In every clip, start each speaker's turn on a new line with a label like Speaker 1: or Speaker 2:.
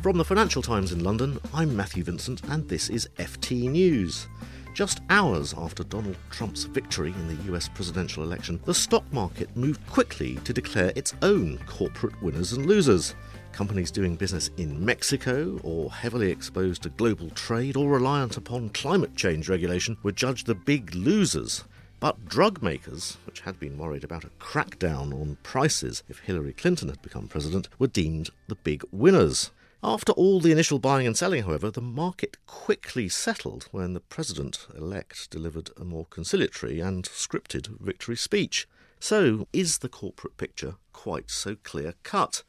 Speaker 1: From the Financial Times in London, I'm Matthew Vincent, and this is FT News. Just hours after Donald Trump's victory in the US presidential election, the stock market moved quickly to declare its own corporate winners and losers. Companies doing business in Mexico, or heavily exposed to global trade, or reliant upon climate change regulation, were judged the big losers. But drug makers, which had been worried about a crackdown on prices if Hillary Clinton had become president, were deemed the big winners. After all the initial buying and selling, however, the market quickly settled when the president elect delivered a more conciliatory and scripted victory speech. So, is the corporate picture quite so clear cut?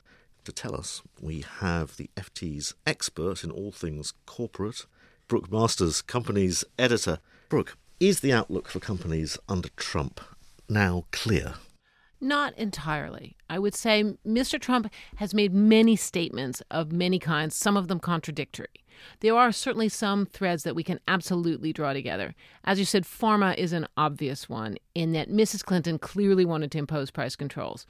Speaker 1: To tell us, we have the FT's expert in all things corporate, Brooke Masters, company's editor. Brooke, is the outlook for companies under Trump now clear?
Speaker 2: Not entirely. I would say Mr. Trump has made many statements of many kinds, some of them contradictory. There are certainly some threads that we can absolutely draw together. As you said, pharma is an obvious one in that Mrs. Clinton clearly wanted to impose price controls.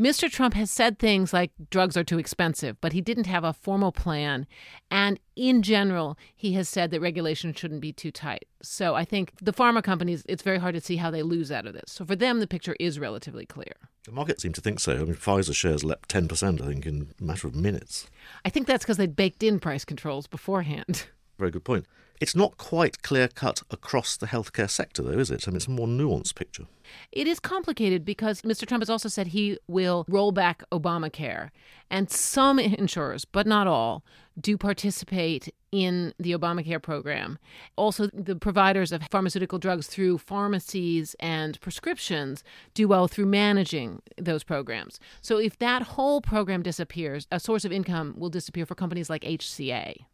Speaker 2: Mr. Trump has said things like drugs are too expensive, but he didn't have a formal plan. And in general, he has said that regulation shouldn't be too tight. So I think the pharma companies, it's very hard to see how they lose out of this. So for them, the picture is relatively clear.
Speaker 1: The market seemed to think so. I mean, Pfizer shares leapt 10%, I think, in a matter of minutes.
Speaker 2: I think that's because they'd baked in price controls beforehand.
Speaker 1: Very good point. It's not quite clear cut across the healthcare sector, though, is it? I mean, it's a more nuanced picture.
Speaker 2: It is complicated because Mr. Trump has also said he will roll back Obamacare. And some insurers, but not all, do participate in the Obamacare program. Also, the providers of pharmaceutical drugs through pharmacies and prescriptions do well through managing those programs. So, if that whole program disappears, a source of income will disappear for companies like HCA.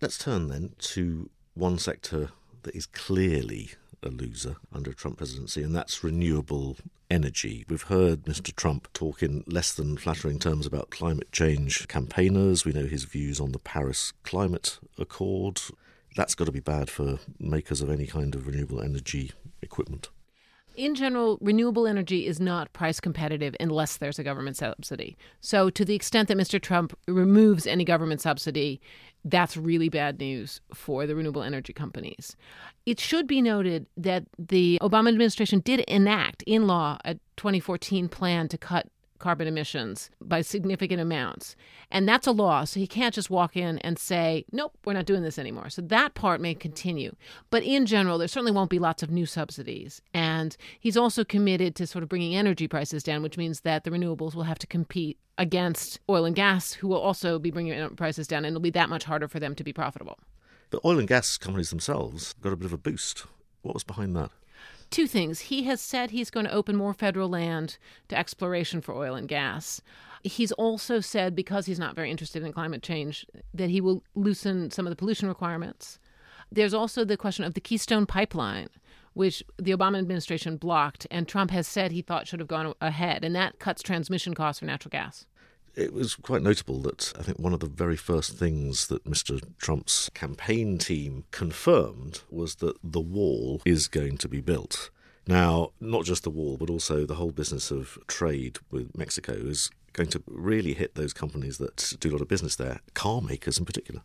Speaker 1: Let's turn then to one sector that is clearly a loser under Trump presidency, and that's renewable energy. We've heard Mr. Trump talk in less than flattering terms about climate change campaigners. We know his views on the Paris Climate Accord. That's got to be bad for makers of any kind of renewable energy equipment.
Speaker 2: In general, renewable energy is not price competitive unless there's a government subsidy. So, to the extent that Mr. Trump removes any government subsidy, that's really bad news for the renewable energy companies. It should be noted that the Obama administration did enact in law a 2014 plan to cut carbon emissions by significant amounts. And that's a law. So he can't just walk in and say, nope, we're not doing this anymore. So that part may continue. But in general, there certainly won't be lots of new subsidies. And he's also committed to sort of bringing energy prices down, which means that the renewables will have to compete against oil and gas, who will also be bringing prices down. And it'll be that much harder for them to be profitable.
Speaker 1: But oil and gas companies themselves got a bit of a boost. What was behind that?
Speaker 2: Two things. He has said he's going to open more federal land to exploration for oil and gas. He's also said, because he's not very interested in climate change, that he will loosen some of the pollution requirements. There's also the question of the Keystone Pipeline, which the Obama administration blocked, and Trump has said he thought should have gone ahead, and that cuts transmission costs for natural gas
Speaker 1: it was quite notable that I think one of the very first things that Mr. Trump's campaign team confirmed was that the wall is going to be built. Now, not just the wall, but also the whole business of trade with Mexico is going to really hit those companies that do a lot of business there, car makers in particular.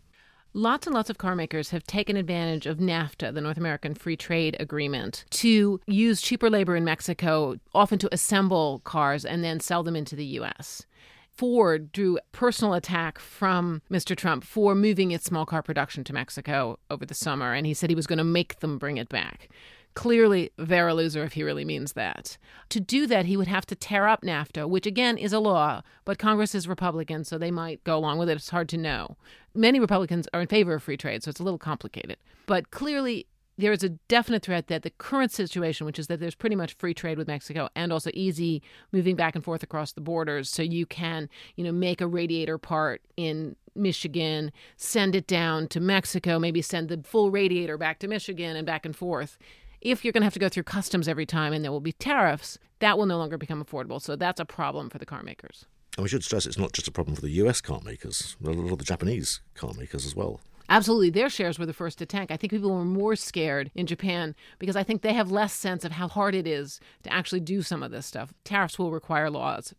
Speaker 2: Lots and lots of car makers have taken advantage of NAFTA, the North American Free Trade Agreement, to use cheaper labor in Mexico, often to assemble cars and then sell them into the U.S. Ford drew personal attack from Mr. Trump for moving its small car production to Mexico over the summer, and he said he was going to make them bring it back. Clearly, they're a loser if he really means that. To do that, he would have to tear up NAFTA, which again is a law, but Congress is Republican, so they might go along with it. It's hard to know. Many Republicans are in favor of free trade, so it's a little complicated. But clearly, there is a definite threat that the current situation, which is that there's pretty much free trade with Mexico and also easy moving back and forth across the borders, so you can, you know, make a radiator part in Michigan, send it down to Mexico, maybe send the full radiator back to Michigan and back and forth. If you're going to have to go through customs every time and there will be tariffs, that will no longer become affordable. So that's a problem for the car makers.
Speaker 1: And we should stress it's not just a problem for the US car makers, but a lot of the Japanese car makers as well.
Speaker 2: Absolutely. Their shares were the first to tank. I think people were more scared in Japan because I think they have less sense of how hard it is to actually do some of this stuff. Tariffs will require laws.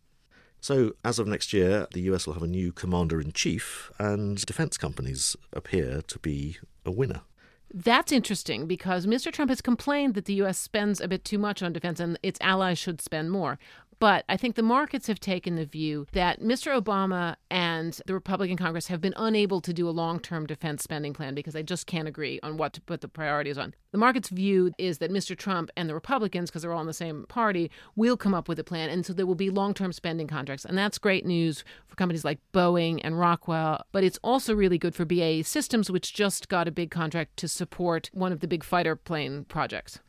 Speaker 1: So, as of next year, the US will have a new commander in chief, and defense companies appear to be a winner.
Speaker 2: That's interesting because Mr. Trump has complained that the U.S. spends a bit too much on defense and its allies should spend more. But I think the markets have taken the view that Mr. Obama and the Republican Congress have been unable to do a long term defense spending plan because they just can't agree on what to put the priorities on. The market's view is that Mr. Trump and the Republicans, because they're all in the same party, will come up with a plan. And so there will be long term spending contracts. And that's great news for companies like Boeing and Rockwell. But it's also really good for BAE Systems, which just got a big contract to support one of the big fighter plane projects.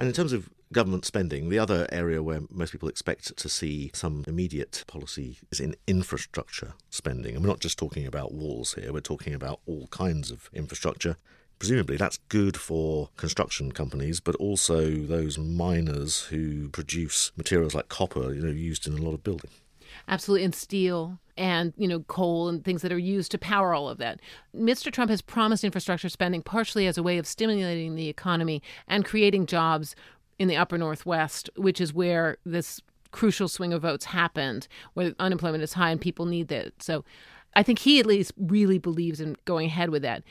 Speaker 1: And in terms of government spending, the other area where most people expect to see some immediate policy is in infrastructure spending. And we're not just talking about walls here, we're talking about all kinds of infrastructure. Presumably, that's good for construction companies, but also those miners who produce materials like copper, you know, used in a lot of building.
Speaker 2: Absolutely, and steel and you know coal and things that are used to power all of that. Mr. Trump has promised infrastructure spending partially as a way of stimulating the economy and creating jobs in the upper northwest, which is where this crucial swing of votes happened, where unemployment is high and people need that. So I think he at least really believes in going ahead with that.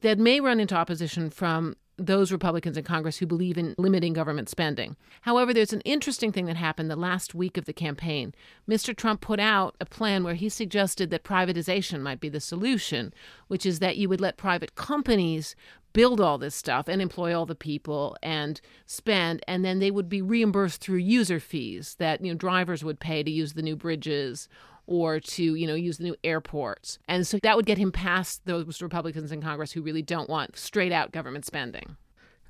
Speaker 2: That may run into opposition from those Republicans in Congress who believe in limiting government spending. However, there's an interesting thing that happened the last week of the campaign. Mr. Trump put out a plan where he suggested that privatization might be the solution, which is that you would let private companies build all this stuff and employ all the people and spend and then they would be reimbursed through user fees that you know drivers would pay to use the new bridges or to you know use the new airports and so that would get him past those republicans in congress who really don't want straight out government spending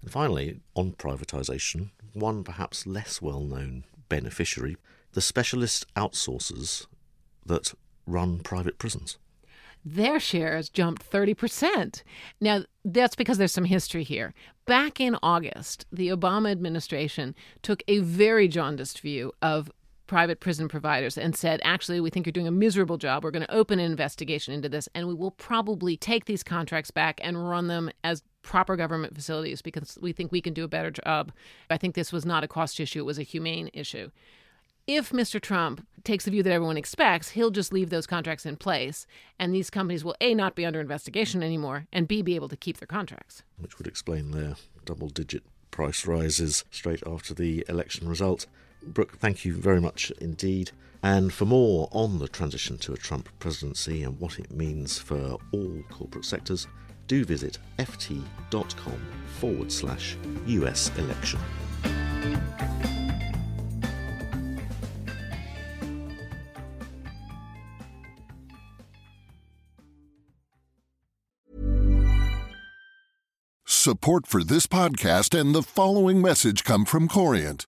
Speaker 1: and finally on privatization one perhaps less well known beneficiary the specialist outsourcers that run private prisons
Speaker 2: their shares jumped 30%. Now, that's because there's some history here. Back in August, the Obama administration took a very jaundiced view of private prison providers and said, actually, we think you're doing a miserable job. We're going to open an investigation into this, and we will probably take these contracts back and run them as proper government facilities because we think we can do a better job. I think this was not a cost issue, it was a humane issue. If Mr. Trump takes the view that everyone expects, he'll just leave those contracts in place, and these companies will A, not be under investigation anymore, and B, be able to keep their contracts.
Speaker 1: Which would explain their double digit price rises straight after the election result. Brooke, thank you very much indeed. And for more on the transition to a Trump presidency and what it means for all corporate sectors, do visit ft.com forward slash US election.
Speaker 3: Support for this podcast and the following message come from Corient.